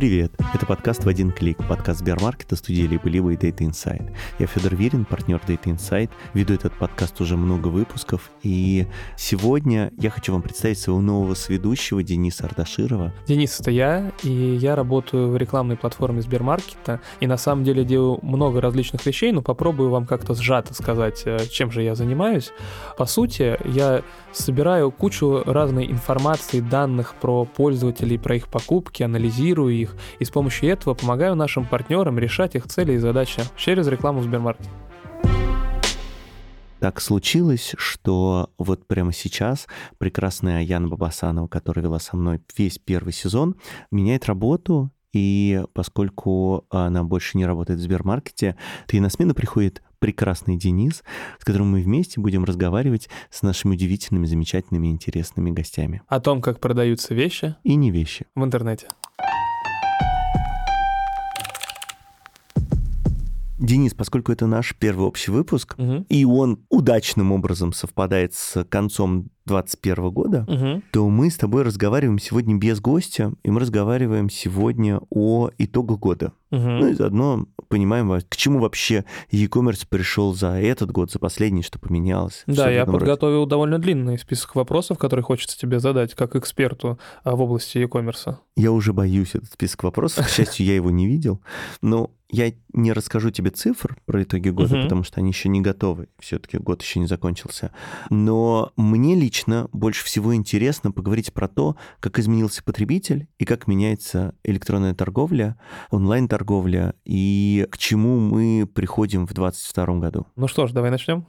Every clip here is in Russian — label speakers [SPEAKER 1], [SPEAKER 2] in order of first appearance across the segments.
[SPEAKER 1] Привет! Это подкаст «В один клик», подкаст Сбермаркета, студии «Либо-либо» и Data Insight. Я Федор Верин, партнер Data Insight, веду этот подкаст уже много выпусков, и сегодня я хочу вам представить своего нового сведущего Дениса Ардаширова.
[SPEAKER 2] Денис, это я, и я работаю в рекламной платформе Сбермаркета, и на самом деле делаю много различных вещей, но попробую вам как-то сжато сказать, э, чем же я занимаюсь. По сути, я собираю кучу разной информации, данных про пользователей, про их покупки, анализирую их, и с помощью этого помогаю нашим партнерам решать их цели и задачи через рекламу в Сбермаркете.
[SPEAKER 1] Так случилось, что вот прямо сейчас прекрасная Аяна Бабасанова, которая вела со мной весь первый сезон, меняет работу, и поскольку она больше не работает в Сбермаркете, то и на смену приходит прекрасный Денис, с которым мы вместе будем разговаривать с нашими удивительными, замечательными, интересными гостями.
[SPEAKER 2] О том, как продаются вещи.
[SPEAKER 1] И не вещи.
[SPEAKER 2] В интернете.
[SPEAKER 1] Денис, поскольку это наш первый общий выпуск,
[SPEAKER 2] Угу.
[SPEAKER 1] и он удачным образом совпадает с концом 2021 года,
[SPEAKER 2] Угу.
[SPEAKER 1] то мы с тобой разговариваем сегодня без гостя, и мы разговариваем сегодня о итогах года. Ну и заодно понимаем, к чему вообще e-commerce пришел за этот год, за последний, что поменялось.
[SPEAKER 2] Да, я
[SPEAKER 1] этом роде.
[SPEAKER 2] подготовил довольно длинный список вопросов, которые хочется тебе задать как эксперту а, в области e-commerce.
[SPEAKER 1] Я уже боюсь этот список вопросов. К счастью, я его не видел. Но я не расскажу тебе цифр про итоги года, потому что они еще не готовы. Все-таки год еще не закончился. Но мне лично больше всего интересно поговорить про то, как изменился потребитель и как меняется электронная торговля, онлайн-торговля и к чему мы приходим в 2022 году.
[SPEAKER 2] Ну что ж, давай начнем.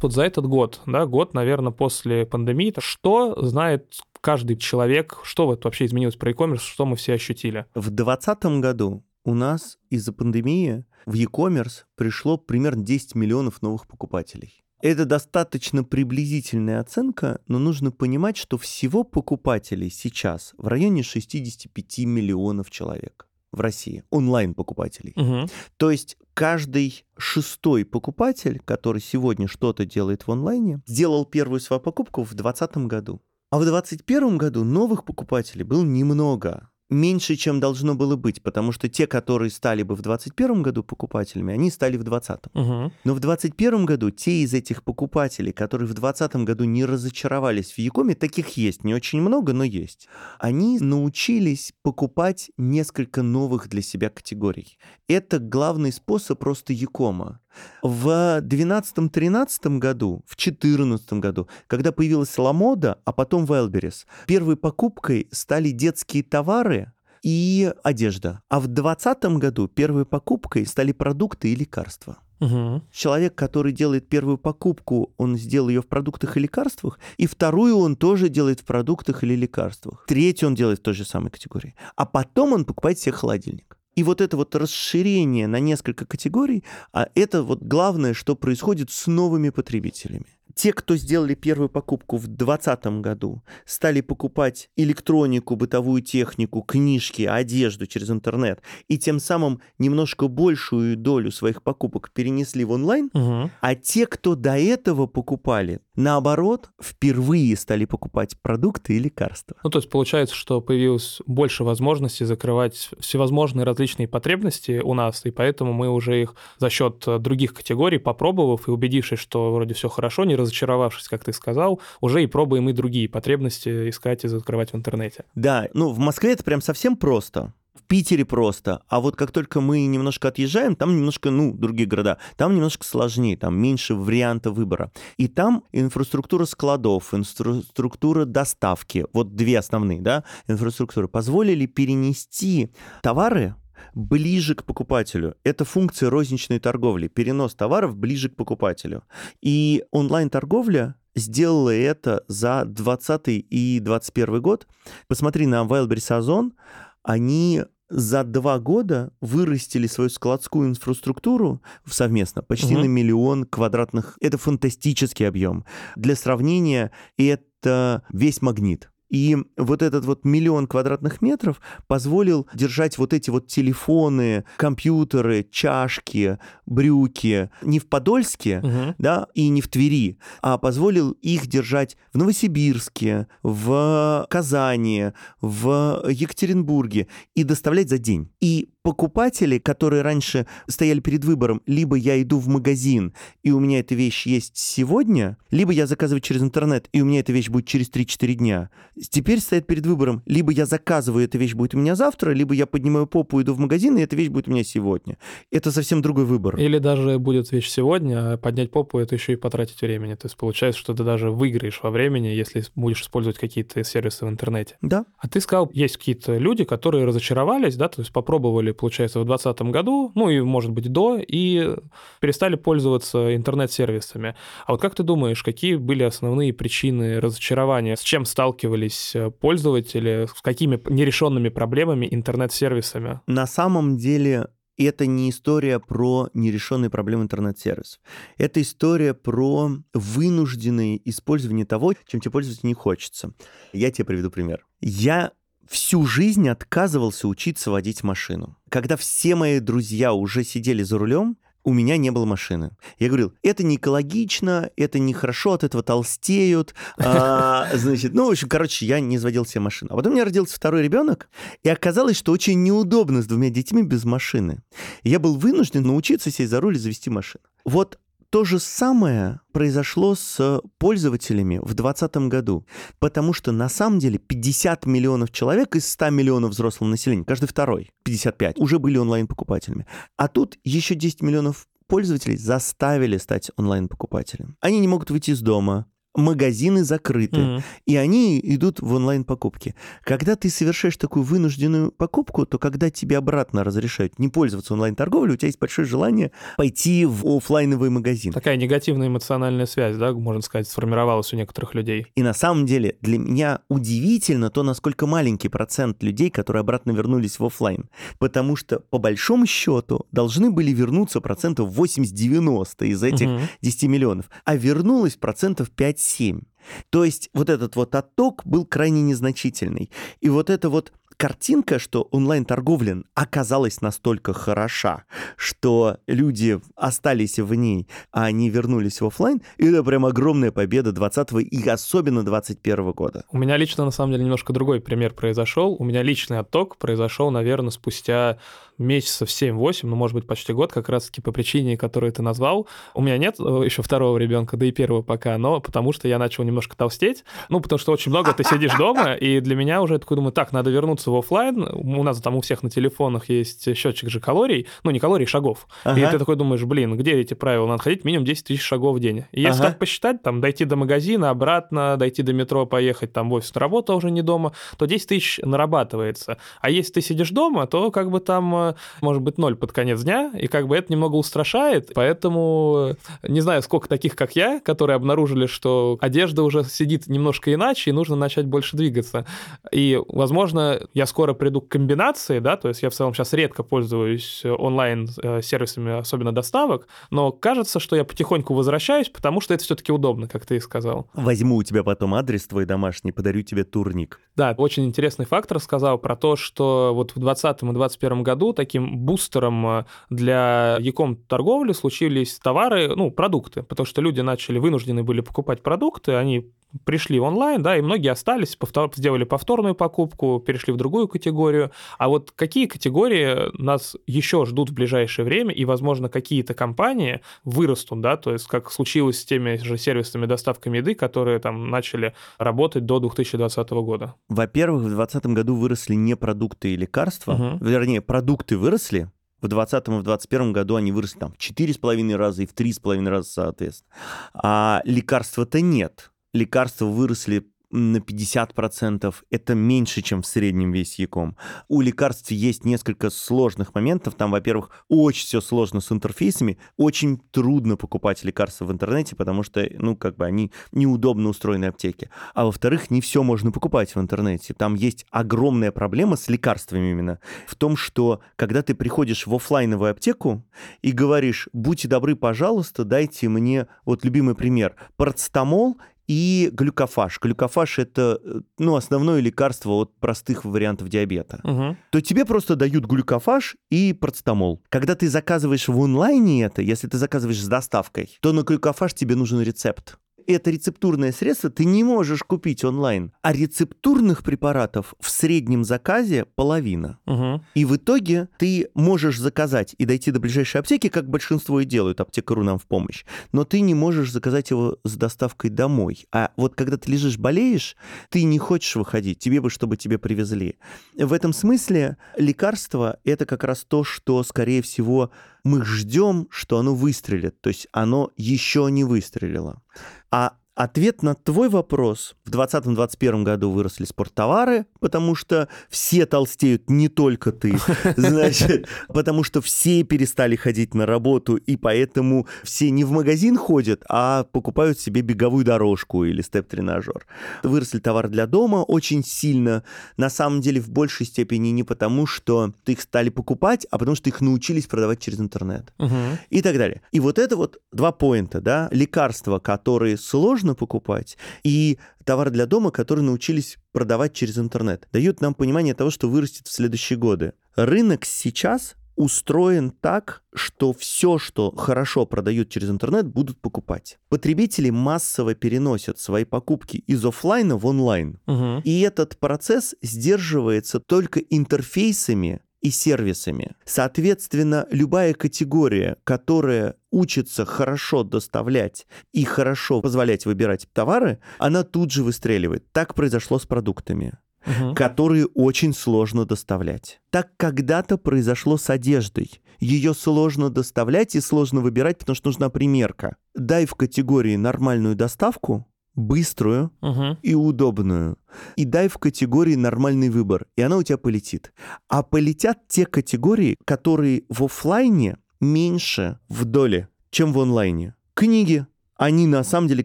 [SPEAKER 2] Вот за этот год, да, год, наверное, после пандемии, что знает каждый человек, что вот вообще изменилось про e-commerce, что мы все ощутили?
[SPEAKER 1] В 2020 году у нас из-за пандемии в e-commerce пришло примерно 10 миллионов новых покупателей. Это достаточно приблизительная оценка, но нужно понимать, что всего покупателей сейчас в районе 65 миллионов человек в России, онлайн-покупателей.
[SPEAKER 2] Угу.
[SPEAKER 1] То есть каждый шестой покупатель, который сегодня что-то делает в онлайне, сделал первую свою покупку в 2020 году. А в 2021 году новых покупателей было немного. Меньше, чем должно было быть, потому что те, которые стали бы в 2021 году покупателями, они стали в 2020.
[SPEAKER 2] Угу.
[SPEAKER 1] Но в 2021 году те из этих покупателей, которые в 2020 году не разочаровались в Якоме, таких есть, не очень много, но есть. Они научились покупать несколько новых для себя категорий. Это главный способ просто Якома. В 2012-2013 году, в 2014 году, когда появилась Ламода, а потом Велберис, первой покупкой стали детские товары и одежда. А в 2020 году первой покупкой стали продукты и лекарства.
[SPEAKER 2] Угу.
[SPEAKER 1] Человек, который делает первую покупку, он сделал ее в продуктах и лекарствах, и вторую он тоже делает в продуктах или лекарствах. Третью он делает в той же самой категории. А потом он покупает себе холодильник. И вот это вот расширение на несколько категорий, а это вот главное, что происходит с новыми потребителями. Те, кто сделали первую покупку в 2020 году, стали покупать электронику, бытовую технику, книжки, одежду через интернет, и тем самым немножко большую долю своих покупок перенесли в онлайн,
[SPEAKER 2] Угу.
[SPEAKER 1] а те, кто до этого покупали, наоборот, впервые стали покупать продукты и лекарства.
[SPEAKER 2] Ну, то есть получается, что появилось больше возможностей закрывать всевозможные различные потребности у нас, и поэтому мы уже их за счет других категорий, попробовав и убедившись, что вроде все хорошо, не разочаровавшись, как ты сказал, уже и пробуем и другие потребности искать и закрывать в интернете.
[SPEAKER 1] Да, ну в Москве это прям совсем просто. В Питере просто. А вот как только мы немножко отъезжаем, там немножко, ну, другие города, там немножко сложнее, там меньше варианта выбора. И там инфраструктура складов, инфраструктура доставки, вот две основные, да, инфраструктуры, позволили перенести товары ближе к покупателю. Это функция розничной торговли, перенос товаров ближе к покупателю. И онлайн-торговля сделала это за 20 и 21 год. Посмотри на Wildberries Озон, они за два года вырастили свою складскую инфраструктуру совместно почти
[SPEAKER 2] Мгм.
[SPEAKER 1] на миллион квадратных. Это фантастический объем. Для сравнения, это весь магнит. И вот этот вот миллион квадратных метров позволил держать вот эти вот телефоны, компьютеры, чашки, брюки не в Подольске,
[SPEAKER 2] Мгм.
[SPEAKER 1] да, и не в Твери, а позволил их держать в Новосибирске, в Казани, в Екатеринбурге и доставлять за день. И покупатели, которые раньше стояли перед выбором, либо я иду в магазин, и у меня эта вещь есть сегодня, либо я заказываю через интернет, и у меня эта вещь будет через 3-4 дня. Теперь стоят перед выбором, либо я заказываю, эта вещь будет у меня завтра, либо я поднимаю попу, иду в магазин, и эта вещь будет у меня сегодня. Это совсем другой выбор.
[SPEAKER 2] Или даже будет вещь сегодня, а поднять попу это еще и потратить времени. То есть получается, что ты даже выиграешь во времени, если будешь использовать какие-то сервисы в интернете.
[SPEAKER 1] Да,
[SPEAKER 2] А ты сказал, есть какие-то люди, которые разочаровались, да, то есть попробовали, получается, в 2020 году, ну и, может быть, до, и перестали пользоваться интернет-сервисами. А вот как ты думаешь, какие были основные причины разочарования? С чем сталкивались э, пользователи? С какими нерешенными проблемами интернет-сервисами?
[SPEAKER 1] На самом деле это не история про нерешенные проблемы интернет-сервисов. Это история про вынужденное использование того, чем тебе пользоваться не хочется. Я тебе приведу пример. Я всю жизнь отказывался учиться водить машину. Когда все мои друзья уже сидели за рулем, у меня не было машины. Я говорил, это не экологично, это нехорошо, от этого толстеют. А, значит, ну, в общем, короче, я не заводил себе машину. А потом у меня родился второй ребенок, и оказалось, что очень неудобно с двумя детьми без машины. Я был вынужден научиться сесть за руль и завести машину. Вот то же самое произошло с пользователями в 2020 году, потому что на самом деле 50 миллионов человек из 100 миллионов взрослого населения, каждый второй, 55, уже были онлайн-покупателями. А тут еще 10 миллионов пользователей заставили стать онлайн-покупателем. Они не могут выйти из дома, магазины закрыты,
[SPEAKER 2] Мгм.
[SPEAKER 1] и они идут в онлайн-покупки. Когда ты совершаешь такую вынужденную покупку, то когда тебе обратно разрешают не пользоваться онлайн-торговлей, у тебя есть большое желание пойти в оффлайновый магазин.
[SPEAKER 2] Такая негативная эмоциональная связь, да, можно сказать, сформировалась у некоторых людей.
[SPEAKER 1] И на самом деле для меня удивительно то, насколько маленький процент людей, которые обратно вернулись в оффлайн. Потому что, по большому счету, должны были вернуться процентов 80-90 из этих
[SPEAKER 2] Мгм.
[SPEAKER 1] 10 миллионов, а вернулось процентов 5-7. То есть вот этот вот отток был крайне незначительный. И вот эта вот картинка, что онлайн-торговля оказалась настолько хороша, что люди остались в ней, а они вернулись в оффлайн, это прям огромная победа 20 и особенно 21 года.
[SPEAKER 2] У меня лично, на самом деле, немножко другой пример произошел. У меня личный отток произошел, наверное, спустя месяцев 7-8, ну, может быть, почти год, как раз-таки по причине, которую ты назвал. У меня нет еще второго ребенка, да и первого пока, но потому что я начал немножко толстеть. Ну, потому что очень много ты сидишь дома, и для меня уже такой думаю, так, надо вернуться в оффлайн. У нас там у всех на телефонах есть счетчик же калорий, ну, не калорий, шагов. И
[SPEAKER 1] Ага.
[SPEAKER 2] ты такой думаешь, блин, где эти правила? Надо ходить минимум 10 тысяч шагов в день. И если
[SPEAKER 1] Ага.
[SPEAKER 2] так посчитать, там, дойти до магазина, обратно, дойти до метро, поехать там в офис на работу, а уже не дома, то 10 тысяч нарабатывается. А если ты сидишь дома, то как бы там э, может быть ноль под конец дня, и как бы это немного устрашает. Поэтому э, не знаю, сколько таких, как я, которые обнаружили, что одежда уже сидит немножко иначе, и нужно начать больше двигаться. И, возможно, я скоро приду к комбинации, да, то есть я в целом сейчас редко пользуюсь э, онлайн-сервисами, особенно доставок, но кажется, что я потихоньку возвращаюсь, потому что это все-таки удобно, как ты и сказал.
[SPEAKER 1] Возьму у тебя потом адрес твой домашний, подарю тебе турник.
[SPEAKER 2] Да, очень интересный факт рассказал про то, что вот в 2020 и 2021 году таким бустером э, для Яком торговли случились товары, ну, продукты, потому что люди начали, вынуждены были покупать продукты, они пришли в онлайн, да, и многие остались, повтор- сделали повторную покупку, перешли в другую категорию. А вот какие категории нас еще ждут в ближайшее время, и, возможно, какие-то компании вырастут, да, то есть как случилось с теми же сервисными доставками еды, которые там начали работать до 2020 года?
[SPEAKER 1] Во-первых, в 2020 году выросли не продукты и лекарства,
[SPEAKER 2] Мгм.
[SPEAKER 1] вернее, продукты выросли, в 2020 и в 2021 году они выросли там в 4,5 раза и в 3,5 раза, соответственно. А лекарства-то нет. Лекарства выросли на 50%, это меньше, чем в среднем весь Яком. У лекарств есть несколько сложных моментов. Там, во-первых, очень все сложно с интерфейсами. Очень трудно покупать лекарства в интернете, потому что, ну, как бы они неудобно устроены аптеки. А во-вторых, не все можно покупать в интернете. Там есть огромная проблема с лекарствами именно. В том, что когда ты приходишь в оффлайновую аптеку и говоришь, будьте добры, пожалуйста, дайте мне, вот любимый пример, парацетамол и глюкофаж. Глюкофаж — это э, ну, основное лекарство от простых вариантов диабета.
[SPEAKER 2] Угу.
[SPEAKER 1] То тебе просто дают глюкофаж и процетамол. Когда ты заказываешь в онлайне это, если ты заказываешь с доставкой, то на глюкофаж тебе нужен рецепт это рецептурное средство ты не можешь купить онлайн. А рецептурных препаратов в среднем заказе половина.
[SPEAKER 2] Угу.
[SPEAKER 1] И в итоге ты можешь заказать и дойти до ближайшей аптеки, как большинство и делают, аптекару нам в помощь, но ты не можешь заказать его с доставкой домой. А вот когда ты лежишь, болеешь, ты не хочешь выходить, тебе бы, чтобы тебе привезли. В этом смысле лекарство — это как раз то, что, скорее всего, мы ждем, что оно выстрелит, то есть оно еще не выстрелило. А Ответ на твой вопрос. В 2020-2021 году выросли спорттовары, потому что все толстеют, не только ты. Значит, потому что все перестали ходить на работу, и поэтому все не в магазин ходят, а покупают себе беговую дорожку или степ-тренажер. Выросли товары для дома очень сильно. На самом деле, в большей степени не потому, что ты их стали покупать, а потому что их научились продавать через интернет.
[SPEAKER 2] Угу.
[SPEAKER 1] И так далее. И вот это вот два поинта, да, лекарства, которые сложно можно покупать, и товары для дома, которые научились продавать через интернет. Дают нам понимание того, что вырастет в следующие годы. Рынок сейчас устроен так, что все, что хорошо продают через интернет, будут покупать. Потребители массово переносят свои покупки из офлайна в онлайн.
[SPEAKER 2] Угу.
[SPEAKER 1] И этот процесс сдерживается только интерфейсами и сервисами. Соответственно, любая категория, которая учится хорошо доставлять и хорошо позволять выбирать товары, она тут же выстреливает. Так произошло с продуктами
[SPEAKER 2] Угу.
[SPEAKER 1] которые очень сложно доставлять. Так когда-то произошло с одеждой. Ее сложно доставлять и сложно выбирать, потому что нужна примерка. Дай в категории нормальную доставку, быструю
[SPEAKER 2] Угу.
[SPEAKER 1] и удобную. И дай в категории нормальный выбор, и она у тебя полетит. А полетят те категории, которые в оффлайне меньше в доле, чем в онлайне. Книги. Они на самом деле,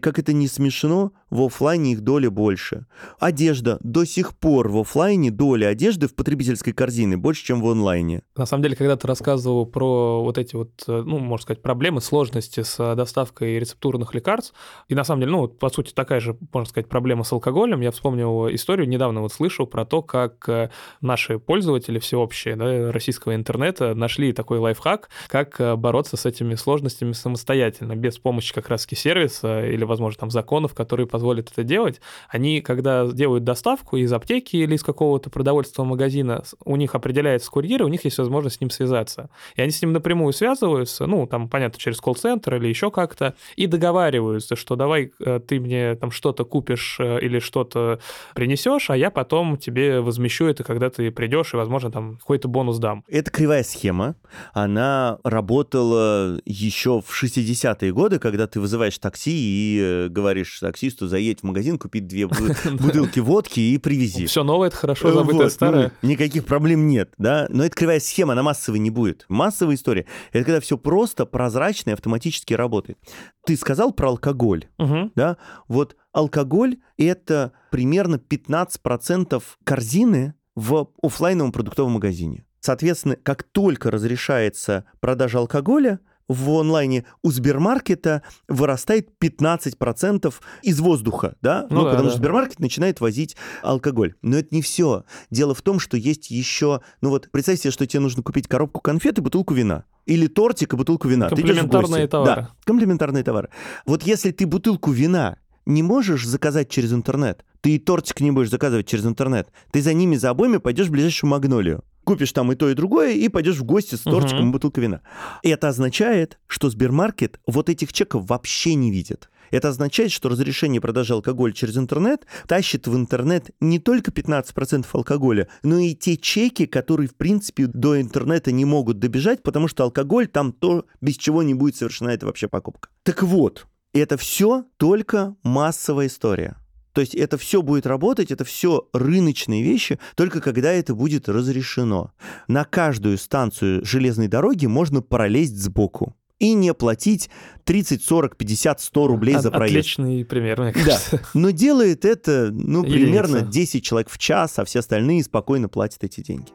[SPEAKER 1] как это не смешно, в оффлайне их доля больше. Одежда. До сих пор в оффлайне доля одежды в потребительской корзине больше, чем в онлайне.
[SPEAKER 2] На самом деле, когда ты рассказывал про вот эти вот, э, ну, можно сказать, проблемы, сложности с э, доставкой рецептурных лекарств, и на самом деле, ну, по сути, такая же, можно сказать, проблема с алкоголем, я вспомнил историю, недавно вот слышал про то, как э, наши пользователи всеобщие да, российского интернета нашли такой лайфхак, как бороться с этими сложностями самостоятельно, без помощи как раз-таки сервиса или, возможно, там законов, которые позволяют это делать. Они, когда делают доставку из аптеки или из какого-то продовольственного магазина, у них определяется курьер, у них есть возможность с ним связаться. И они с ним напрямую связываются, ну, там, понятно, через колл-центр или еще как-то, и договариваются, что давай э, ты мне там что-то купишь э, или что-то принесешь, а я потом тебе возмещу это, когда ты придешь, и, возможно, там какой-то бонус дам.
[SPEAKER 1] Это кривая схема. Она работала еще в 60-е годы, когда ты вызываешь такси и э, говоришь таксисту, заедь в магазин, купить две бу- бутылки водки и привези.
[SPEAKER 2] Все новое, это хорошо, забытое
[SPEAKER 1] вот,
[SPEAKER 2] старое.
[SPEAKER 1] ну, никаких проблем нет, да. Но это кривая схема, она массовой не будет. Массовая история — это когда все просто, прозрачно и автоматически работает. Ты сказал про алкоголь, да? Вот алкоголь — это примерно 15% корзины в оффлайновом продуктовом магазине. Соответственно, как только разрешается продажа алкоголя, в онлайне у Сбермаркета вырастает 15% из воздуха, да?
[SPEAKER 2] Ну да,
[SPEAKER 1] потому
[SPEAKER 2] да.
[SPEAKER 1] что Сбермаркет начинает возить алкоголь. Но это не все. Дело в том, что есть еще... Ну вот, представь себе, что тебе нужно купить коробку конфет и бутылку вина. Или тортик и бутылку вина.
[SPEAKER 2] Комплементарные товары.
[SPEAKER 1] Да, комплементарные товары. Вот если ты бутылку вина не можешь заказать через интернет, ты и тортик не будешь заказывать через интернет, ты за ними, за обоими пойдешь в ближайшую магнолию. Купишь там и то, и другое, и пойдешь в гости с тортиком
[SPEAKER 2] Мгм.
[SPEAKER 1] и бутылкой вина. Это означает, что Сбермаркет вот этих чеков вообще не видит. Это означает, что разрешение продажи алкоголя через интернет тащит в интернет не только 15% алкоголя, но и те чеки, которые, в принципе, до интернета не могут добежать, потому что алкоголь там то, без чего не будет совершена эта вообще покупка. Так вот, это все только массовая история. То есть это все будет работать, это все рыночные вещи, только когда это будет разрешено. На каждую станцию железной дороги можно пролезть сбоку и не платить 30, 40, 50, 100 рублей за проезд.
[SPEAKER 2] Отличный пример, мне
[SPEAKER 1] Да,
[SPEAKER 2] кажется.
[SPEAKER 1] но делает это, ну,
[SPEAKER 2] Единица.
[SPEAKER 1] примерно 10 человек в час, а все остальные спокойно платят эти деньги.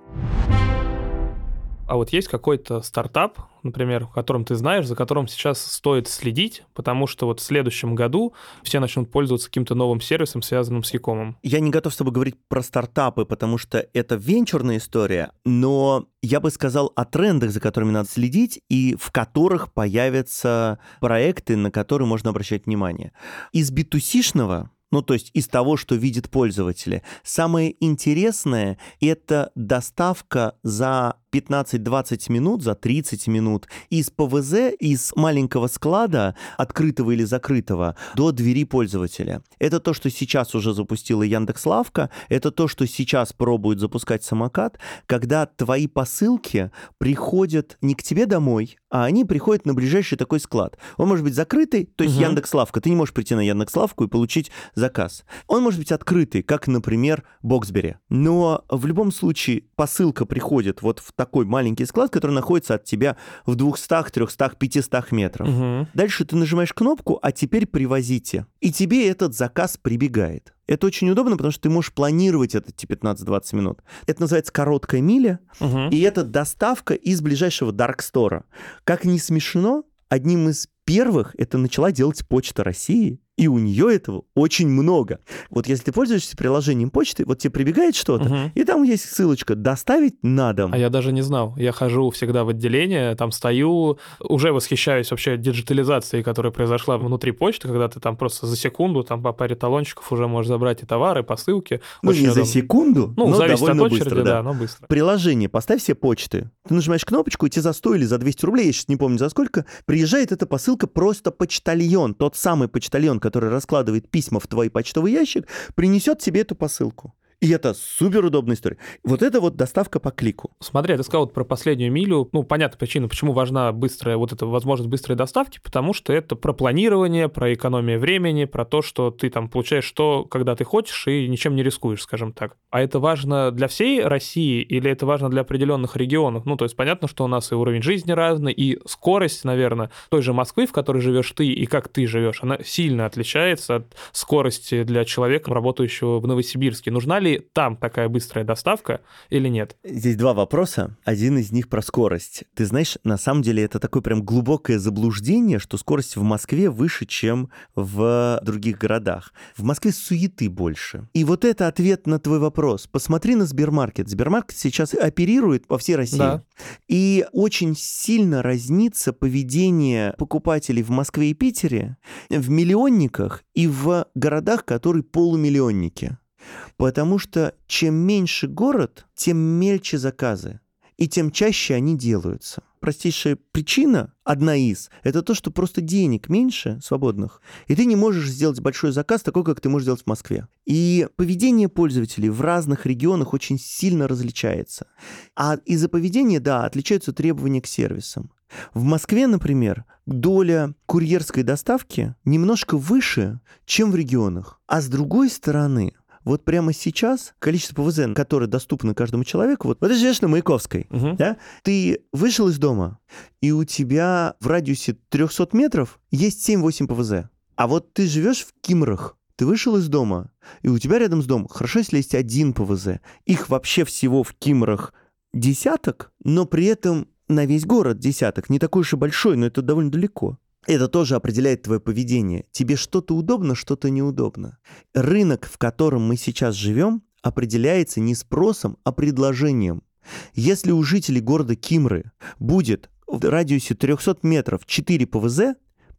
[SPEAKER 2] А вот есть какой-то стартап, например, о котором ты знаешь, за которым сейчас стоит следить, потому что вот в следующем году все начнут пользоваться каким-то новым сервисом, связанным с Якомом.
[SPEAKER 1] Я не готов с тобой говорить про стартапы, потому что это венчурная история, но я бы сказал о трендах, за которыми надо следить, и в которых появятся проекты, на которые можно обращать внимание. Из B2C-шного ну, то есть из того, что видят пользователи. Самое интересное — это доставка за 15-20 минут, за 30 минут из ПВЗ, из маленького склада, открытого или закрытого, до двери пользователя. Это то, что сейчас уже запустила Яндекс.Лавка, это то, что сейчас пробует запускать самокат, когда твои посылки приходят не к тебе домой, а они приходят на ближайший такой склад. Он может быть закрытый, то есть угу. Яндекс.Лавка. Ты не можешь прийти на Яндекс.Лавку и получить заказ. Он может быть открытый, как, например, Боксбери. Но в любом случае посылка приходит вот в такой маленький склад, который находится от тебя в 200, 300, 500 метров. Угу. Дальше ты нажимаешь кнопку «А теперь привозите». И тебе этот заказ прибегает. Это очень удобно, потому что ты можешь планировать это эти 15-20 минут. Это называется короткая миля, угу. и это доставка из ближайшего даркстора. Как не смешно, одним из первых это начала делать Почта России, и у нее этого очень много. Вот если ты пользуешься приложением почты, вот тебе прибегает что-то, угу. и там есть ссылочка «Доставить на дом».
[SPEAKER 2] А я даже не знал. Я хожу всегда в отделение, там стою, уже восхищаюсь вообще диджитализацией, которая произошла внутри почты, когда ты там просто за секунду там по паре талончиков уже можешь забрать и товары, и посылки.
[SPEAKER 1] Ну, очень не удобно. за секунду, ну, но довольно от очереди, быстро, да.
[SPEAKER 2] да, но быстро.
[SPEAKER 1] Приложение «Поставь все почты». Ты нажимаешь кнопочку, и тебе за 100 или за 200 рублей, я сейчас не помню за сколько, приезжает эта посылка просто почтальон, тот самый почтальон, который раскладывает письма в твой почтовый ящик, принесет тебе эту посылку. И это супер удобная история. Вот это вот доставка по клику.
[SPEAKER 2] Смотри, ты сказал вот про последнюю милю. Ну, понятна причина, почему важна быстрая вот эта возможность быстрой доставки, потому что это про планирование, про экономию времени, про то, что ты там получаешь что, когда ты хочешь, и ничем не рискуешь, скажем так. А это важно для всей России или это важно для определенных регионов? Ну, то есть понятно, что у нас и уровень жизни разный, и скорость, наверное, той же Москвы, в которой живешь ты и как ты живешь, она сильно отличается от скорости для человека, работающего в Новосибирске. Нужна ли ли там такая быстрая доставка или нет?
[SPEAKER 1] Здесь два вопроса. Один из них про скорость. Ты знаешь, на самом деле это такое прям глубокое заблуждение, что скорость в Москве выше, чем в других городах. В Москве суеты больше. И вот это ответ на твой вопрос. Посмотри на Сбермаркет. Сбермаркет сейчас оперирует по всей России. Да. И очень сильно разнится поведение покупателей в Москве и Питере, в миллионниках и в городах, которые полумиллионники. Потому что чем меньше город, тем мельче заказы, и тем чаще они делаются. Простейшая причина, одна из, это то, что просто денег меньше свободных, и ты не можешь сделать большой заказ такой, как ты можешь сделать в Москве. И поведение пользователей в разных регионах очень сильно различается. А из-за поведения, да, отличаются требования к сервисам. В Москве, например, доля курьерской доставки немножко выше, чем в регионах. А с другой стороны, вот прямо сейчас количество ПВЗ, которое доступно каждому человеку, вот, вот ты живешь на Маяковской, угу. да? Ты вышел из дома, и у тебя в радиусе 300 метров есть 7-8 ПВЗ. А вот ты живешь в Кимрах, ты вышел из дома, и у тебя рядом с домом, хорошо, если есть один ПВЗ. Их вообще всего в Кимрах десяток, но при этом на весь город десяток. Не такой уж и большой, но это довольно далеко. Это тоже определяет твое поведение. Тебе что-то удобно, что-то неудобно. Рынок, в котором мы сейчас живем, определяется не спросом, а предложением. Если у жителей города Кимры будет в радиусе 300 метров 4 ПВЗ,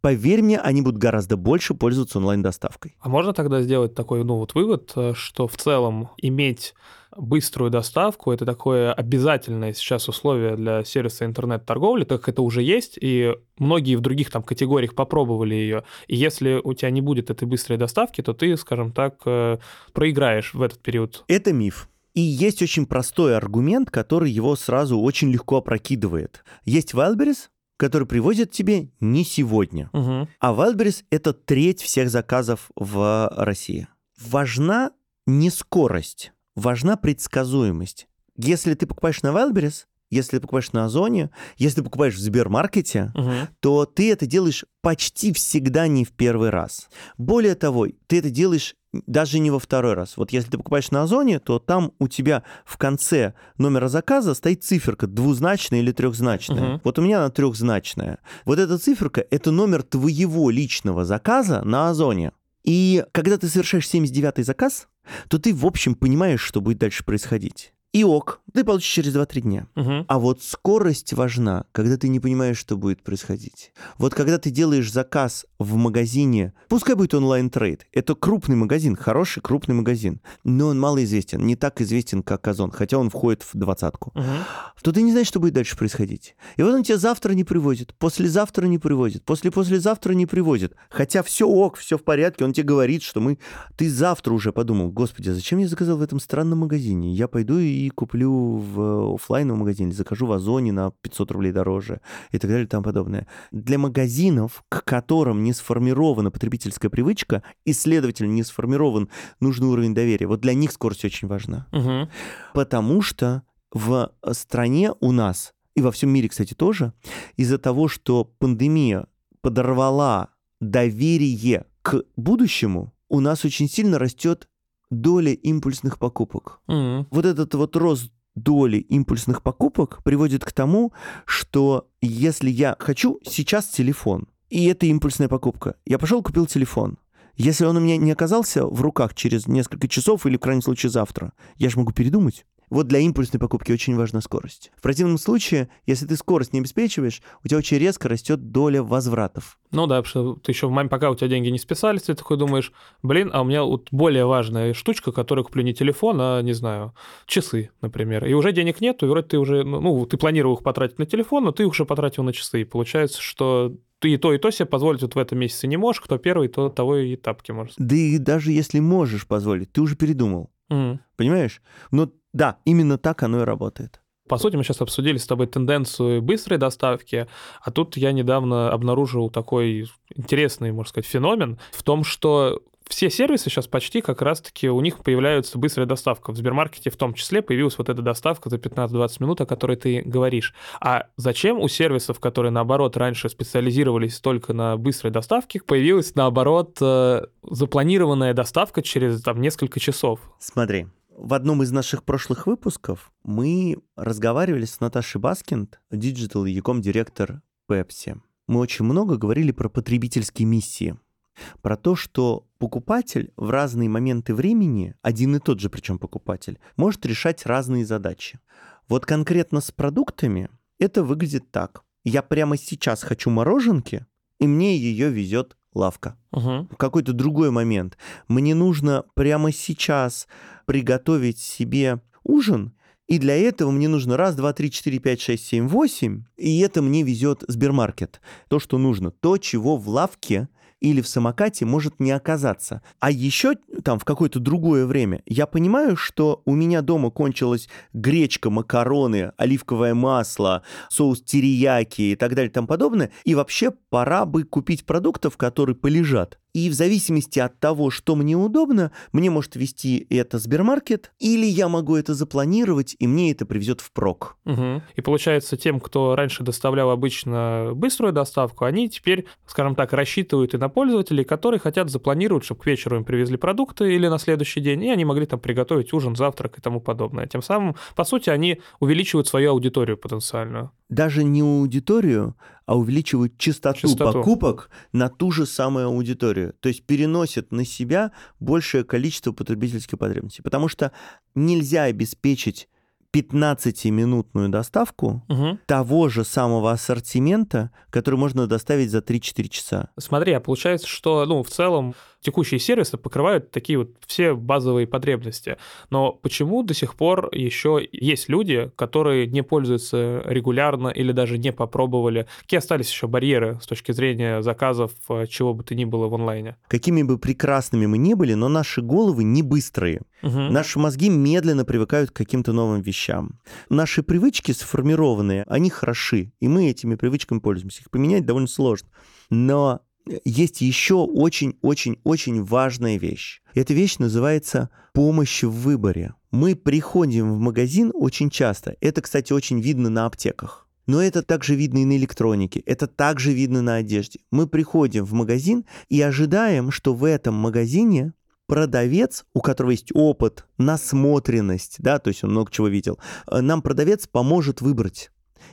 [SPEAKER 1] поверь мне, они будут гораздо больше пользоваться онлайн-доставкой.
[SPEAKER 2] А можно тогда сделать такой, ну вот вывод, э, что в целом иметь быструю доставку — это такое обязательное сейчас условие для сервиса интернет-торговли, так как это уже есть, и многие в других там категориях попробовали ее. И если у тебя не будет этой быстрой доставки, то ты, скажем так, э, проиграешь в этот период.
[SPEAKER 1] Это миф. И есть очень простой аргумент, который его сразу очень легко опрокидывает. Есть Wildberries, который привозит тебе не сегодня. Угу. А Wildberries — это треть всех заказов в России. Важна не скорость, важна предсказуемость. Если ты покупаешь на Wildberries, если ты покупаешь на Озоне, если ты покупаешь в Сбермаркете, угу. то ты это делаешь почти всегда не в первый раз. Более того, ты это делаешь даже не во второй раз. Вот если ты покупаешь на Озоне, то там у тебя в конце номера заказа стоит циферка двузначная или трехзначная.
[SPEAKER 2] Мгм.
[SPEAKER 1] Вот у меня она трехзначная. Вот эта циферка — это номер твоего личного заказа на Озоне. И когда ты совершаешь 79-й заказ, то ты, в общем, понимаешь, что будет дальше происходить. И ок, ты получишь через 2-3 дня.
[SPEAKER 2] Мгм.
[SPEAKER 1] А вот скорость важна, когда ты не понимаешь, что будет происходить. Вот когда ты делаешь заказ в магазине, пускай будет онлайн-трейд, это крупный магазин, хороший крупный магазин, но он малоизвестен, не так известен, как Озон, хотя он входит в двадцатку,
[SPEAKER 2] Мгм.
[SPEAKER 1] то ты не знаешь, что будет дальше происходить. И вот он тебя завтра не привозит, послезавтра не привозит, после-послезавтра не привозит. Хотя все ок, все в порядке, он тебе говорит, что мы... Ты завтра уже подумал, господи, а зачем я заказал в этом странном магазине? Я пойду и куплю в оффлайновом магазине, закажу в Озоне на 500 рублей дороже и так далее и тому подобное. Для магазинов, к которым не сформирована потребительская привычка и, следовательно, не сформирован нужный уровень доверия, вот для них скорость очень важна.
[SPEAKER 2] Мгм.
[SPEAKER 1] Потому что в стране у нас, и во всем мире, кстати, тоже, из-за того, что пандемия подорвала доверие к будущему, у нас очень сильно растет доля импульсных покупок.
[SPEAKER 2] Мгм.
[SPEAKER 1] Вот этот вот рост доли импульсных покупок приводит к тому, что если я хочу сейчас телефон, и это импульсная покупка, я пошел купил телефон. Если он у меня не оказался в руках через несколько часов или, в крайнем случае, завтра, я же могу передумать. Вот для импульсной покупки очень важна скорость. В противном случае, если ты скорость не обеспечиваешь, у тебя очень резко растет доля возвратов.
[SPEAKER 2] Ну да, потому что ты еще в момент, пока у тебя деньги не списались, ты такой думаешь, блин, а у меня вот более важная штучка, которую куплю не телефон, а, не знаю, часы, например. И уже денег нет, и вроде ты уже, ну, ну, ты планировал их потратить на телефон, но ты их уже потратил на часы. И получается, что ты и то, и то себе позволить вот в этом месяце не можешь, кто первый, то того и тапки может.
[SPEAKER 1] Да и даже если можешь позволить, ты уже передумал.
[SPEAKER 2] Мгм.
[SPEAKER 1] Понимаешь? Но да, именно так оно и работает.
[SPEAKER 2] По сути, мы сейчас обсудили с тобой тенденцию быстрой доставки, а тут я недавно обнаружил такой интересный, можно сказать, феномен в том, что все сервисы сейчас почти как раз-таки у них появляется быстрая доставка. В Сбермаркете в том числе появилась вот эта доставка за 15-20 минут, о которой ты говоришь. А зачем у сервисов, которые, наоборот, раньше специализировались только на быстрой доставке, появилась, наоборот, э, запланированная доставка через там, несколько часов?
[SPEAKER 1] Смотри, в одном из наших прошлых выпусков мы разговаривали с Наташей Баскинд, digital e-com директор Pepsi. Мы очень много говорили про потребительские миссии. Про то, что покупатель в разные моменты времени, один и тот же причем покупатель, может решать разные задачи. Вот конкретно с продуктами это выглядит так. Я прямо сейчас хочу мороженки, и мне ее везет лавка
[SPEAKER 2] Угу.
[SPEAKER 1] в какой-то другой момент. Мне нужно прямо сейчас приготовить себе ужин, и для этого мне нужно раз, два, три, четыре, пять, шесть, семь, восемь, и это мне везет Сбермаркет. То, что нужно, то, чего в лавке или в самокате может не оказаться. А еще там в какое-то другое время я понимаю, что у меня дома кончилась гречка, макароны, оливковое масло, соус терияки и так далее и тому подобное, и вообще пора бы купить продуктов, которые полежат. И в зависимости от того, что мне удобно, мне может вести это Сбермаркет, или я могу это запланировать, и мне это привезет впрок.
[SPEAKER 2] Угу. И получается, тем, кто раньше доставлял обычно быструю доставку, они теперь, скажем так, рассчитывают и на пользователей, которые хотят запланировать, чтобы к вечеру им привезли продукты или на следующий день, и они могли там приготовить ужин, завтрак и тому подобное. Тем самым, по сути, они увеличивают свою аудиторию потенциальную.
[SPEAKER 1] Даже не аудиторию, а увеличивают частоту,
[SPEAKER 2] Частоту.
[SPEAKER 1] покупок на ту же самую аудиторию. То есть переносят на себя большее количество потребительских потребностей. Потому что нельзя обеспечить 15-минутную доставку
[SPEAKER 2] Угу.
[SPEAKER 1] того же самого ассортимента, который можно доставить за 3-4 часа.
[SPEAKER 2] Смотри, а получается, что, ну, в целом текущие сервисы покрывают такие вот все базовые потребности. Но почему до сих пор еще есть люди, которые не пользуются регулярно или даже не попробовали? Какие остались еще барьеры с точки зрения заказов, э, чего бы то ни было в онлайне?
[SPEAKER 1] Какими бы прекрасными мы ни были, но наши головы не быстрые.
[SPEAKER 2] Мгм.
[SPEAKER 1] Наши мозги медленно привыкают к каким-то новым вещам. Наши привычки сформированные, они хороши, и мы этими привычками пользуемся. Их поменять довольно сложно. Но есть еще очень-очень-очень важная вещь. Эта вещь называется помощь в выборе. Мы приходим в магазин очень часто. Это, кстати, очень видно на аптеках. Но это также видно и на электронике, это также видно на одежде. Мы приходим в магазин и ожидаем, что в этом магазине продавец, у которого есть опыт, насмотренность, да, то есть он много чего видел, э, нам продавец поможет выбрать.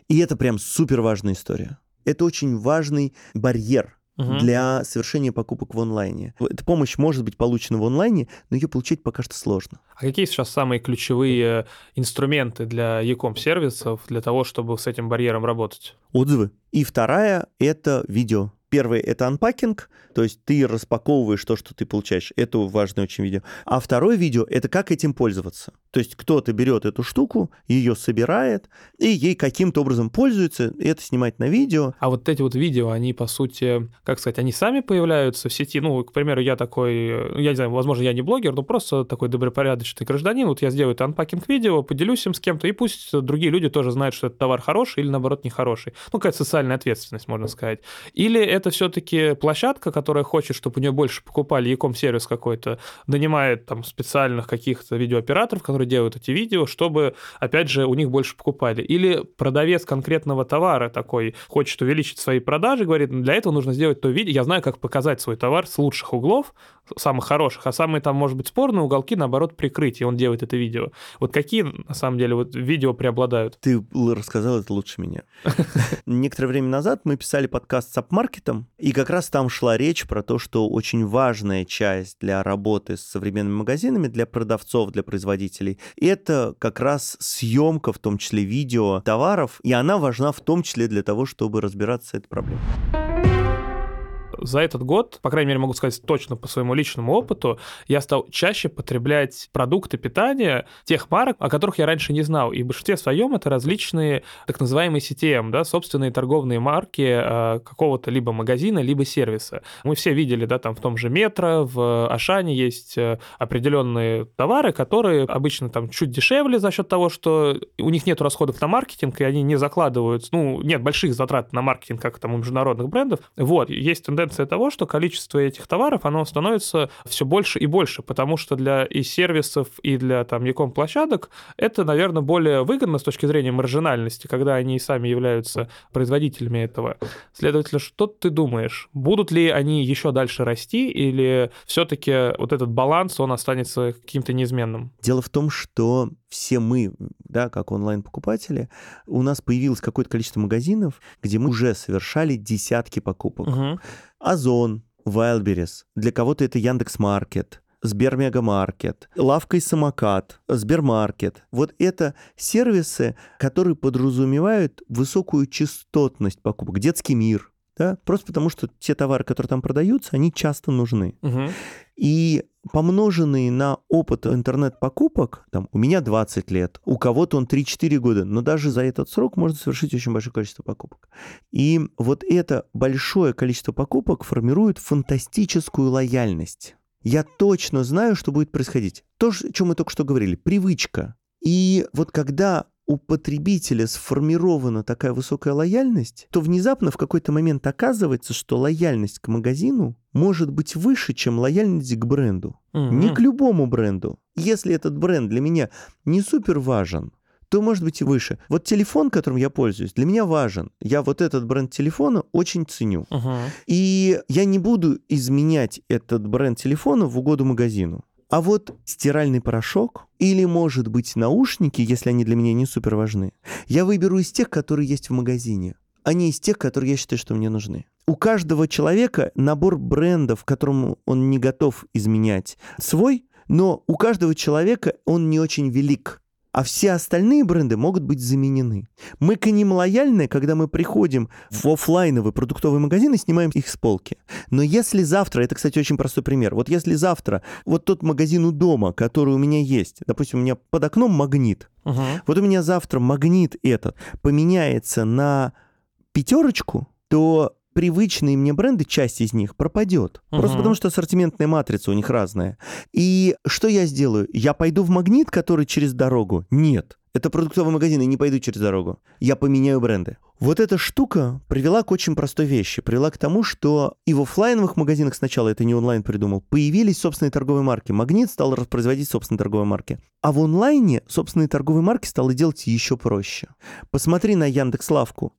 [SPEAKER 1] И это прям супер важная история. Это очень важный барьер угу. для совершения покупок в онлайне. Эта помощь может быть получена в онлайне, но ее получить пока что сложно.
[SPEAKER 2] А какие сейчас самые ключевые инструменты для e-com сервисов для того, чтобы с этим барьером работать?
[SPEAKER 1] Отзывы. И вторая — это видео. Первый — это анпакинг, то есть ты распаковываешь то, что ты получаешь. Это важное очень видео. А второе видео — это как этим пользоваться. То есть кто-то берет эту штуку, ее собирает, и ей каким-то образом пользуется, и это снимает на видео.
[SPEAKER 2] А вот эти вот видео, они, по сути, как сказать, они сами появляются в сети? Ну, к примеру, я такой, я не знаю, возможно, я не блогер, но просто такой добропорядочный гражданин. Вот я сделаю это анпакинг-видео, поделюсь им с кем-то, и пусть другие люди тоже знают, что этот товар хороший или, наоборот, нехороший. Ну, какая-то социальная ответственность, можно сказать. Или это все-таки площадка, которая хочет, чтобы у нее больше покупали, e сервис какой-то, нанимает там специальных каких-то видеооператоров, которые делают эти видео, чтобы, опять же, у них больше покупали. Или продавец конкретного товара такой хочет увеличить свои продажи, говорит, для этого нужно сделать то видео. Я знаю, как показать свой товар с лучших углов, самых хороших, а самые там, может быть, спорные уголки, наоборот, прикрыть, и он делает это видео. Вот какие, на самом деле, вот видео преобладают?
[SPEAKER 1] Ты рассказал это лучше меня. Некоторое время назад мы писали подкаст с апмаркетом, и как раз там шла речь про то, что очень важная часть для работы с современными магазинами, для продавцов, для производителей, это как раз съемка, в том числе видео товаров, и она важна в том числе для того, чтобы разбираться с этой проблемой
[SPEAKER 2] за этот год, по крайней мере, могу сказать точно по своему личному опыту, я стал чаще потреблять продукты питания тех марок, о которых я раньше не знал. И в большинстве своем это различные так называемые CTM, да, собственные торговые марки э, какого-то либо магазина, либо сервиса. Мы все видели, да, там в том же метро, в Ашане есть э, определенные товары, которые обычно там чуть дешевле за счет того, что у них нет расходов на маркетинг, и они не закладывают, ну, нет больших затрат на маркетинг, как там у международных брендов. Вот, есть тенденция тенденция того, что количество этих товаров, оно становится все больше и больше, потому что для и сервисов, и для там яком площадок это, наверное, более выгодно с точки зрения маржинальности, когда они и сами являются производителями этого. Следовательно, что ты думаешь? Будут ли они еще дальше расти, или все-таки вот этот баланс, он останется каким-то неизменным?
[SPEAKER 1] Дело в том, что все мы, да, как онлайн-покупатели, у нас появилось какое-то количество магазинов, где мы уже совершали десятки покупок. Угу. Озон, Wildberries, для кого-то это Яндекс.Маркет, Сбермегамаркет, Лавка и самокат, Сбермаркет. Вот это сервисы, которые подразумевают высокую частотность покупок. Детский мир, да, просто потому что те товары, которые там продаются, они часто нужны. Угу. И помноженные на опыт интернет-покупок, там, у меня 20 лет, у кого-то он 3-4 года, но даже за этот срок можно совершить очень большое количество покупок. И вот это большое количество покупок формирует фантастическую лояльность. Я точно знаю, что будет происходить. То, о чем мы только что говорили, привычка. И вот когда у потребителя сформирована такая высокая лояльность, то внезапно в какой-то момент оказывается, что лояльность к магазину может быть выше, чем лояльность к бренду. Угу. Не к любому бренду. Если этот бренд для меня не супер важен, то может быть и выше. Вот телефон, которым я пользуюсь, для меня важен. Я вот этот бренд телефона очень ценю. Угу. И я не буду изменять этот бренд телефона в угоду магазину. А вот стиральный порошок или, может быть, наушники, если они для меня не супер важны, я выберу из тех, которые есть в магазине, а не из тех, которые я считаю, что мне нужны. У каждого человека набор брендов, которому он не готов изменять, свой, но у каждого человека он не очень велик а все остальные бренды могут быть заменены. Мы к ним лояльны, когда мы приходим в офлайновый продуктовый магазин и снимаем их с полки. Но если завтра, это, кстати, очень простой пример, вот если завтра вот тот магазин у дома, который у меня есть, допустим, у меня под окном магнит, угу. вот у меня завтра магнит этот поменяется на пятерочку, то привычные мне бренды, часть из них пропадет. Угу. Просто потому, что ассортиментная матрица у них разная. И что я сделаю? Я пойду в магнит, который через дорогу? Нет. Это продуктовый магазин, и не пойду через дорогу. Я поменяю бренды. Вот эта штука привела к очень простой вещи. Привела к тому, что и в офлайновых магазинах сначала, это не онлайн придумал, появились собственные торговые марки. Магнит стал производить собственные торговые марки. А в онлайне собственные торговые марки стало делать еще проще. Посмотри на Яндекс.Лавку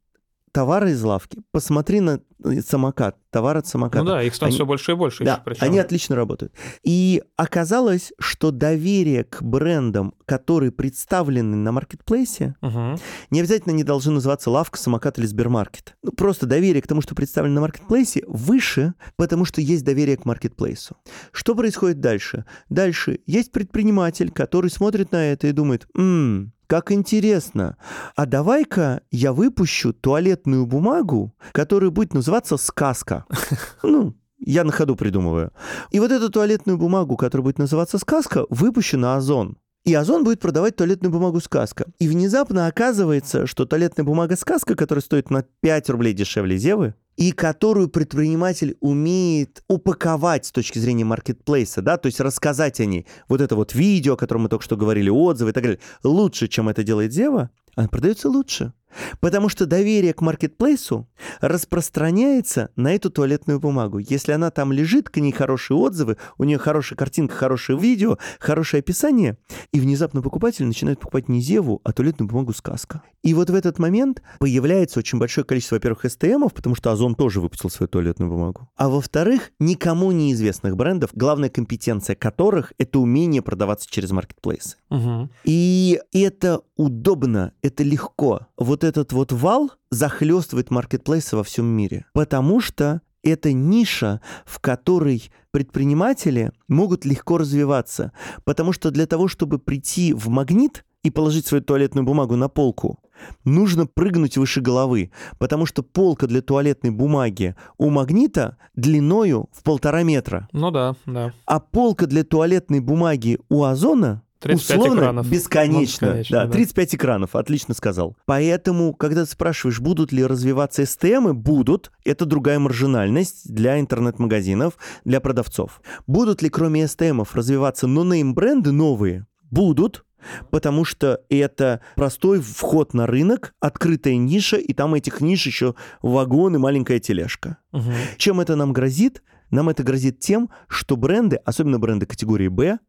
[SPEAKER 1] товары из лавки, посмотри на э, самокат, товар от самоката.
[SPEAKER 2] Ну да, их
[SPEAKER 1] Они-
[SPEAKER 2] все больше и больше
[SPEAKER 1] Да,
[SPEAKER 2] еще
[SPEAKER 1] они отлично работают. И оказалось, что доверие к брендам, которые представлены на маркетплейсе,
[SPEAKER 2] Мгм.
[SPEAKER 1] не обязательно не должны называться лавка, самокат или Сбермаркет. Ну, просто доверие к тому, что представлено на маркетплейсе, выше, потому что есть доверие к маркетплейсу. Что происходит дальше? Дальше есть предприниматель, который смотрит на это и думает, «М, как интересно. А давай-ка я выпущу туалетную бумагу, которая будет называться «Сказка». Ну, я на ходу придумываю. И вот эту туалетную бумагу, которая будет называться «Сказка», выпущу на Озон. И Озон будет продавать туалетную бумагу «Сказка». И внезапно оказывается, что туалетная бумага «Сказка», которая стоит на 5 рублей дешевле Зевы, и которую предприниматель умеет упаковать с точки зрения маркетплейса, да, то есть рассказать о ней. Вот это вот видео, о котором мы только что говорили, отзывы и так далее, лучше, чем это делает Зева, она продается лучше. Потому что доверие к маркетплейсу распространяется на эту туалетную бумагу. Если она там лежит, к ней хорошие отзывы, у нее хорошая картинка, хорошее видео, хорошее описание, и внезапно покупатель начинает покупать не Зеву, а туалетную бумагу сказка. И вот в этот момент появляется очень большое количество, во-первых, STM, потому что Озон тоже выпустил свою туалетную бумагу. А во-вторых, никому неизвестных брендов, главная компетенция которых — это умение продаваться через маркетплейсы.
[SPEAKER 2] Мгм.
[SPEAKER 1] И это удобно, это легко. Вот этот вот вал захлестывает маркетплейсы во всем мире. Потому что это ниша, в которой предприниматели могут легко развиваться. Потому что для того, чтобы прийти в магнит и положить свою туалетную бумагу на полку, нужно прыгнуть выше головы, потому что полка для туалетной бумаги у магнита длиною в полтора метра,
[SPEAKER 2] Ну да, да.
[SPEAKER 1] а полка для туалетной бумаги у Озона
[SPEAKER 2] 35
[SPEAKER 1] условно
[SPEAKER 2] экранов.
[SPEAKER 1] бесконечно.
[SPEAKER 2] Ну, бесконечно,
[SPEAKER 1] да,
[SPEAKER 2] да.
[SPEAKER 1] 35 экранов, отлично сказал. Поэтому, когда ты спрашиваешь, будут ли развиваться STM, будут. Это другая маржинальность для интернет-магазинов, для продавцов. Будут ли кроме STM развиваться нонейм бренды новые? Будут. Потому что это простой вход на рынок, открытая ниша, и там этих ниш еще вагон и маленькая тележка.
[SPEAKER 2] Мгм.
[SPEAKER 1] Чем это нам грозит? Нам это грозит тем, что бренды, особенно бренды категории Б,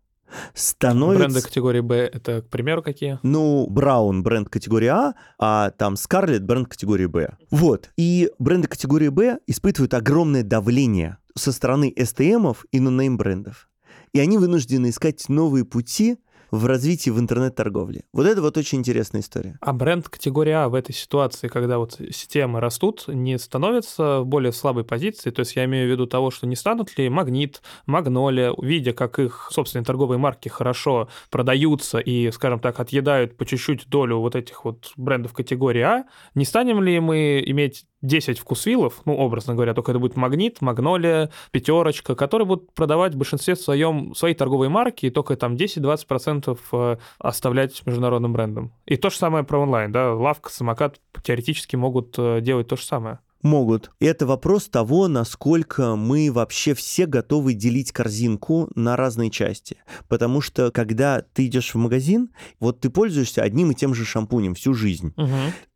[SPEAKER 1] становятся...
[SPEAKER 2] Бренды категории Б это, к примеру, какие?
[SPEAKER 1] Ну, Браун бренд категории А, а там Скарлетт бренд категории Б. Вот. И бренды категории Б испытывают огромное давление со стороны STM-ов и нонейм брендов. И они вынуждены искать новые пути в развитии в интернет-торговле. Вот это вот очень интересная история.
[SPEAKER 2] А бренд категории А в этой ситуации, когда вот системы растут, не становится в более слабой позиции? То есть я имею в виду того, что не станут ли Магнит, Магнолия, видя, как их собственные торговые марки хорошо продаются и, скажем так, отъедают по чуть-чуть долю вот этих вот брендов категории А, не станем ли мы иметь 10 вкусвиллов, ну, образно говоря, только это будет Магнит, Магнолия, Пятерочка, которые будут продавать в большинстве своем свои торговые марки, и только там 10-20% э, оставлять международным брендам. И то же самое про онлайн, да, лавка, самокат теоретически могут э, делать то же самое.
[SPEAKER 1] Могут. И это вопрос того, насколько мы вообще все готовы делить корзинку на разные части. Потому что, когда ты идешь в магазин, вот ты пользуешься одним и тем же шампунем всю жизнь.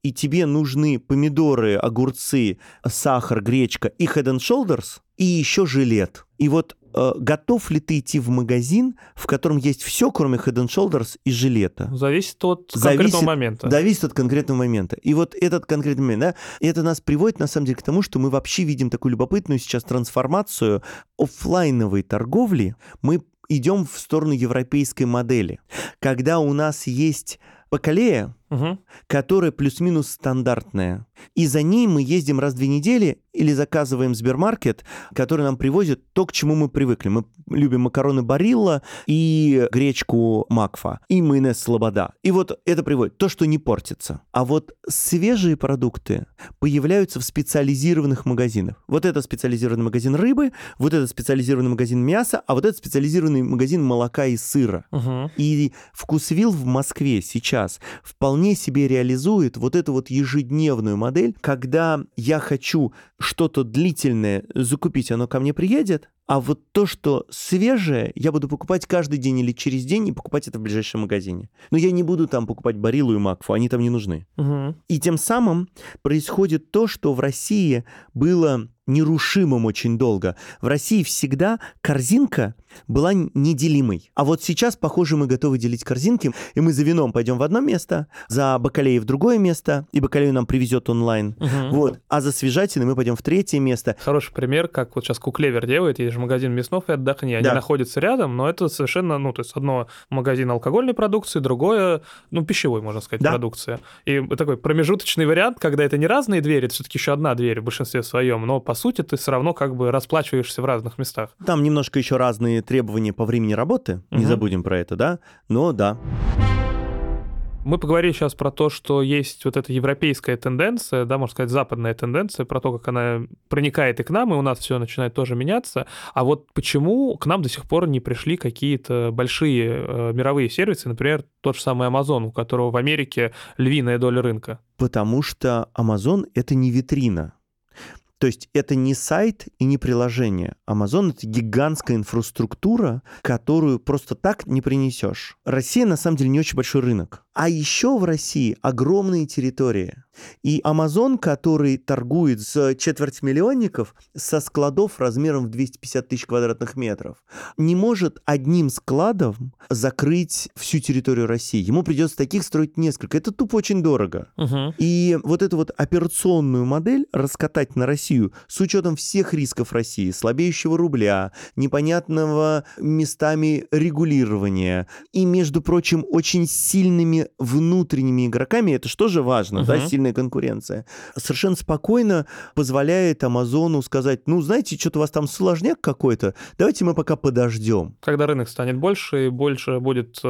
[SPEAKER 1] И тебе нужны помидоры, огурцы, сахар, гречка и Head and Shoulders, и еще жилет. И вот готов ли ты идти в магазин, в котором есть все, кроме Head and Shoulders и жилета?
[SPEAKER 2] Зависит от
[SPEAKER 1] Зависит-
[SPEAKER 2] конкретного момента.
[SPEAKER 1] Зависит от конкретного момента. И вот этот конкретный момент, да, это нас приводит, на самом деле, к тому, что мы вообще видим такую любопытную сейчас трансформацию оффлайновой торговли. Мы идем в сторону европейской модели, когда у нас есть бакалея,
[SPEAKER 2] Мгм.
[SPEAKER 1] которая плюс-минус стандартная. И за ней мы ездим раз в две недели или заказываем Сбермаркет, который нам привозит то, к чему мы привыкли. Мы любим макароны Барилла и гречку Макфа, и майонез Слобода. И вот это приводит то, что не портится. А вот свежие продукты появляются в специализированных магазинах. Вот это специализированный магазин рыбы, вот это специализированный магазин мяса, а вот это специализированный магазин молока и сыра.
[SPEAKER 2] Мгм.
[SPEAKER 1] И вкусвилл в Москве сейчас вполне себе реализует вот эту вот ежедневную модель, когда я хочу что-то длительное закупить, оно ко мне приедет, а вот то, что свежее, я буду покупать каждый день или через день и покупать это в ближайшем магазине. Но я не буду там покупать Барилу и Макфу, они там не нужны.
[SPEAKER 2] Мгм.
[SPEAKER 1] И тем самым происходит то, что в России было нерушимым очень долго. В России всегда корзинка была неделимой. А вот сейчас, похоже, мы готовы делить корзинки, и мы за вином пойдем в одно место, за бакалеей в другое место, и бакалею нам привезет онлайн. Угу. Вот. А за свежатиной мы пойдем в третье место.
[SPEAKER 2] Хороший пример, как вот сейчас Куклевер делает, есть же магазин Мяснов и Отдохни. Они да. находятся рядом, но это совершенно, ну, то есть одно магазин алкогольной продукции, другое, ну, пищевой, можно сказать, да. продукция. И такой промежуточный вариант, когда это не разные двери, это все-таки еще одна дверь в большинстве своем, но по сути ты все равно как бы расплачиваешься в разных местах.
[SPEAKER 1] Там немножко еще разные требования по времени работы, угу. не забудем про это, да, но да.
[SPEAKER 2] Мы поговорили сейчас про то, что есть вот эта европейская тенденция, да, можно сказать, западная тенденция, про то, как она проникает и к нам, и у нас все начинает тоже меняться. А вот почему к нам до сих пор не пришли какие-то большие э, мировые сервисы, например, тот же самый Amazon, у которого в Америке львиная доля рынка?
[SPEAKER 1] Потому что Amazon — это не витрина. То есть это не сайт и не приложение. Amazon — это гигантская инфраструктура, которую просто так не принесешь. Россия, на самом деле, не очень большой рынок. А еще в России огромные территории. И Amazon, который торгует с четверть миллионников со складов размером в 250 тысяч квадратных метров, не может одним складом закрыть всю территорию России. Ему придется таких строить несколько. Это тупо очень дорого. Угу. И вот эту вот операционную модель раскатать на Россию с учетом всех рисков России, слабеющего рубля, непонятного местами регулирования и, между прочим, очень сильными внутренними игроками, это что же важно, uh-huh. да, сильная конкуренция, совершенно спокойно позволяет Амазону сказать, ну, знаете, что-то у вас там сложняк какой-то, давайте мы пока подождем.
[SPEAKER 2] Когда рынок станет больше и больше будет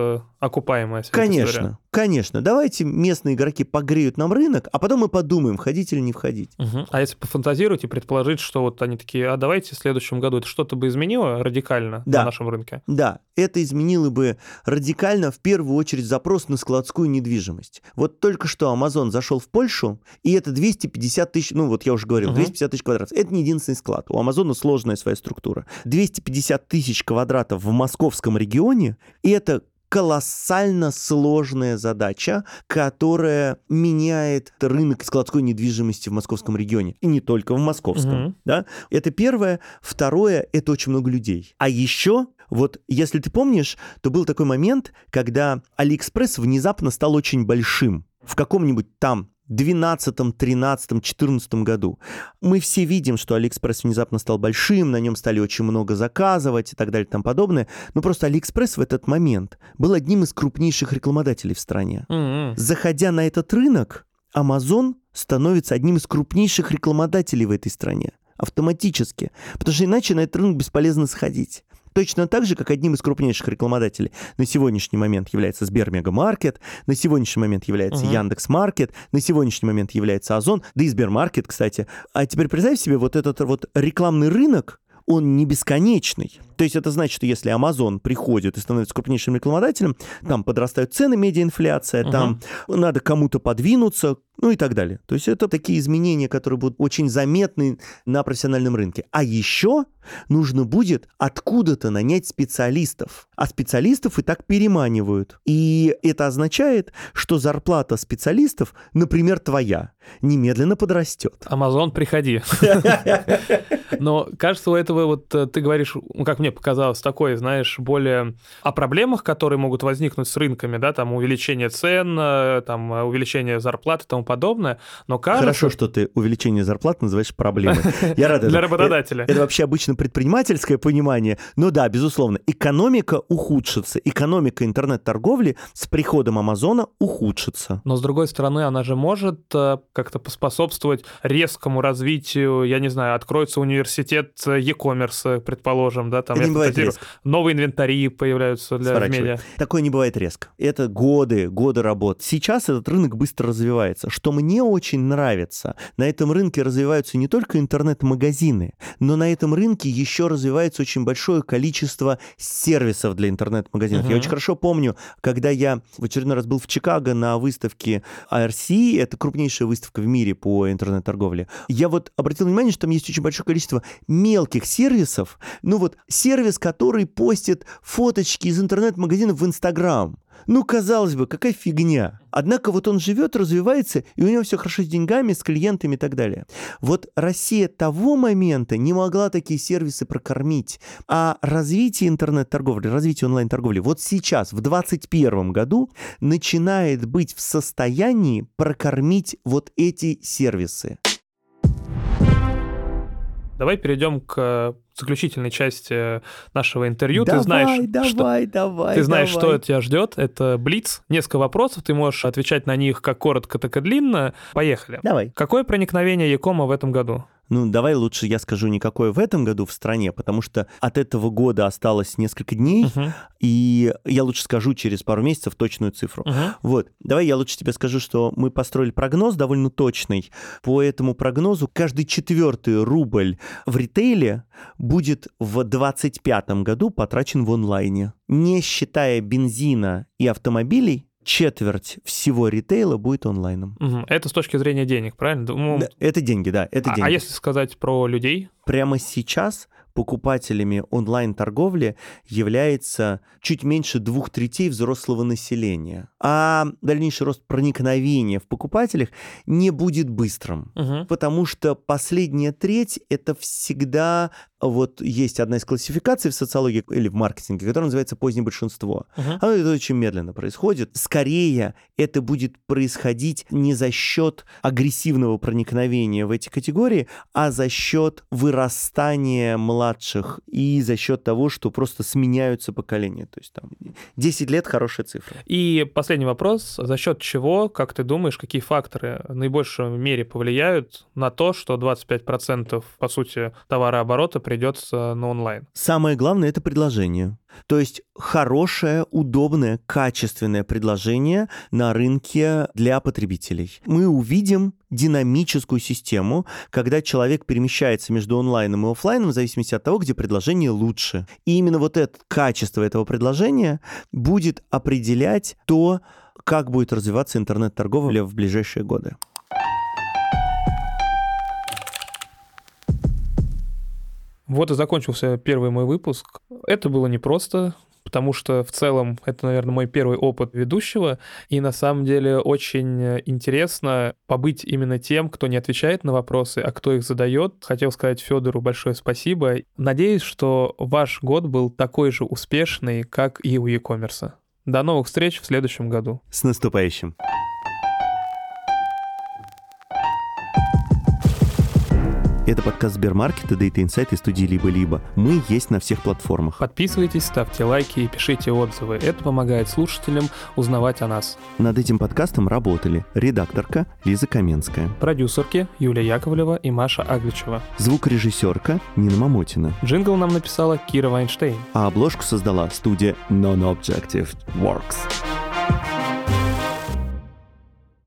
[SPEAKER 2] окупаемая
[SPEAKER 1] Конечно, конечно. Давайте местные игроки погреют нам рынок, а потом мы подумаем, входить или не входить.
[SPEAKER 2] Угу. А если пофантазировать и предположить, что вот они такие, а давайте в следующем году это что-то бы изменило радикально да. на нашем рынке?
[SPEAKER 1] Да, это изменило бы радикально в первую очередь запрос на складскую недвижимость. Вот только что Amazon зашел в Польшу, и это 250 тысяч, ну вот я уже говорил, угу. 250 тысяч квадратов. Это не единственный склад. У Амазона сложная своя структура. 250 тысяч квадратов в московском регионе, и это колоссально сложная задача, которая меняет рынок складской недвижимости в московском регионе. И не только в московском. Угу. Да? Это первое. Второе, это очень много людей. А еще вот если ты помнишь, то был такой момент, когда Алиэкспресс внезапно стал очень большим. В каком-нибудь там 12, 13, 14 году. Мы все видим, что Алиэкспресс внезапно стал большим, на нем стали очень много заказывать и так далее и тому подобное. Но просто Алиэкспресс в этот момент был одним из крупнейших рекламодателей в стране. Mm-hmm. Заходя на этот рынок, Amazon становится одним из крупнейших рекламодателей в этой стране автоматически, потому что иначе на этот рынок бесполезно заходить. Точно так же, как одним из крупнейших рекламодателей на сегодняшний момент является Сбермегамаркет, на сегодняшний момент является угу. Яндекс.Маркет, на сегодняшний момент является Озон, да и Сбермаркет, кстати. А теперь представь себе вот этот вот рекламный рынок, он не бесконечный. То есть это значит, что если Amazon приходит и становится крупнейшим рекламодателем, там подрастают цены, медиаинфляция, uh-huh. там надо кому-то подвинуться, ну и так далее. То есть это такие изменения, которые будут очень заметны на профессиональном рынке. А еще нужно будет откуда-то нанять специалистов. А специалистов и так переманивают. И это означает, что зарплата специалистов, например, твоя, немедленно подрастет.
[SPEAKER 2] Амазон, приходи. Но кажется, у этого вот э, ты говоришь, ну, как мне показалось, такое, знаешь, более о проблемах, которые могут возникнуть с рынками, да, там увеличение цен, э, там увеличение зарплат и тому подобное, но кажется...
[SPEAKER 1] Хорошо, что ты увеличение зарплат называешь проблемой.
[SPEAKER 2] Я рад Для работодателя.
[SPEAKER 1] Это вообще обычно предпринимательское понимание, но да, безусловно, экономика ухудшится, экономика интернет-торговли с приходом Амазона ухудшится.
[SPEAKER 2] Но с другой стороны, она же может э, как-то поспособствовать резкому развитию, я не знаю, откроется университет e-commerce, предположим, да, там
[SPEAKER 1] это не бывает резко.
[SPEAKER 2] новые инвентари появляются для медиа.
[SPEAKER 1] Такое не бывает резко. Это годы, годы работ. Сейчас этот рынок быстро развивается. Что мне очень нравится, на этом рынке развиваются не только интернет-магазины, но на этом рынке еще развивается очень большое количество сервисов для интернет-магазинов. Uh-huh. Я очень хорошо помню, когда я в очередной раз был в Чикаго на выставке IRC, это крупнейшая выставка в мире по интернет-торговле, я вот обратил внимание, что там есть очень большое количество мелких сервисов, ну вот сервис, который постит фоточки из интернет-магазинов в Инстаграм. Ну, казалось бы, какая фигня. Однако вот он живет, развивается, и у него все хорошо с деньгами, с клиентами и так далее. Вот Россия того момента не могла такие сервисы прокормить. А развитие интернет-торговли, развитие онлайн-торговли вот сейчас, в 2021 году, начинает быть в состоянии прокормить вот эти сервисы.
[SPEAKER 2] Давай перейдем к заключительной части нашего интервью.
[SPEAKER 1] Давай,
[SPEAKER 2] ты знаешь,
[SPEAKER 1] давай,
[SPEAKER 2] что,
[SPEAKER 1] давай,
[SPEAKER 2] ты знаешь,
[SPEAKER 1] давай.
[SPEAKER 2] что тебя ждет. Это блиц. Несколько вопросов. Ты можешь отвечать на них как коротко, так и длинно. Поехали.
[SPEAKER 1] Давай.
[SPEAKER 2] Какое проникновение Якома в этом году?
[SPEAKER 1] Ну, давай лучше я скажу никакое в этом году в стране, потому что от этого года осталось несколько дней,
[SPEAKER 2] Мгм.
[SPEAKER 1] и я лучше скажу через пару месяцев точную цифру.
[SPEAKER 2] Мгм.
[SPEAKER 1] Вот, давай я лучше тебе скажу, что мы построили прогноз довольно точный. По этому прогнозу каждый четвертый рубль в ритейле будет в 2025 году потрачен в онлайне. Не считая бензина и автомобилей, четверть всего ритейла будет онлайном.
[SPEAKER 2] Мгм. Это с точки зрения денег, правильно? Ну,
[SPEAKER 1] Да, это деньги, да, это
[SPEAKER 2] а,
[SPEAKER 1] деньги.
[SPEAKER 2] а если сказать про людей?
[SPEAKER 1] Прямо сейчас покупателями онлайн-торговли является чуть меньше двух третей взрослого населения. А дальнейший рост проникновения в покупателях не будет быстрым.
[SPEAKER 2] Мгм.
[SPEAKER 1] Потому что последняя треть — это всегда... Вот есть одна из классификаций в социологии или в маркетинге, которая называется «позднее большинство».
[SPEAKER 2] Мгм.
[SPEAKER 1] Оно это очень медленно происходит. Скорее, это будет происходить не за счет агрессивного проникновения в эти категории, а за счет вырастания младших и за счет того, что просто сменяются поколения. То есть там 10 лет хорошая цифра.
[SPEAKER 2] И последний вопрос. За счет чего, как ты думаешь, какие факторы в наибольшей мере повлияют на то, что 25% по сути товарооборота придется на онлайн?
[SPEAKER 1] Самое главное — это предложение. То есть хорошее, удобное, качественное предложение на рынке для потребителей. Мы увидим динамическую систему, когда человек перемещается между онлайном и офлайном в зависимости от того, где предложение лучше. И именно вот это качество этого предложения будет определять то, как будет развиваться интернет-торговля в ближайшие годы.
[SPEAKER 2] Вот и закончился первый мой выпуск. Это было непросто, потому что в целом это, наверное, мой первый опыт ведущего, и на самом деле очень интересно побыть именно тем, кто не отвечает на вопросы, а кто их задает. Хотел сказать Федору большое спасибо. Надеюсь, что ваш год был такой же успешный, как и у e-commerce. До новых встреч в следующем году.
[SPEAKER 1] С наступающим! Это подкаст Сбермаркета, Data Insight и студии «Либо-либо». Мы есть на всех платформах.
[SPEAKER 2] Подписывайтесь, ставьте лайки и пишите отзывы. Это помогает слушателям узнавать о нас.
[SPEAKER 1] Над этим подкастом работали редакторка Лиза Каменская,
[SPEAKER 2] Продюсерки Юлия Яковлева и Маша Агличева.
[SPEAKER 1] звукорежиссерка Нина Мамотина,
[SPEAKER 2] Джингл нам написала Кира Вайнштейн.
[SPEAKER 1] а обложку создала студия Non-Objective Works.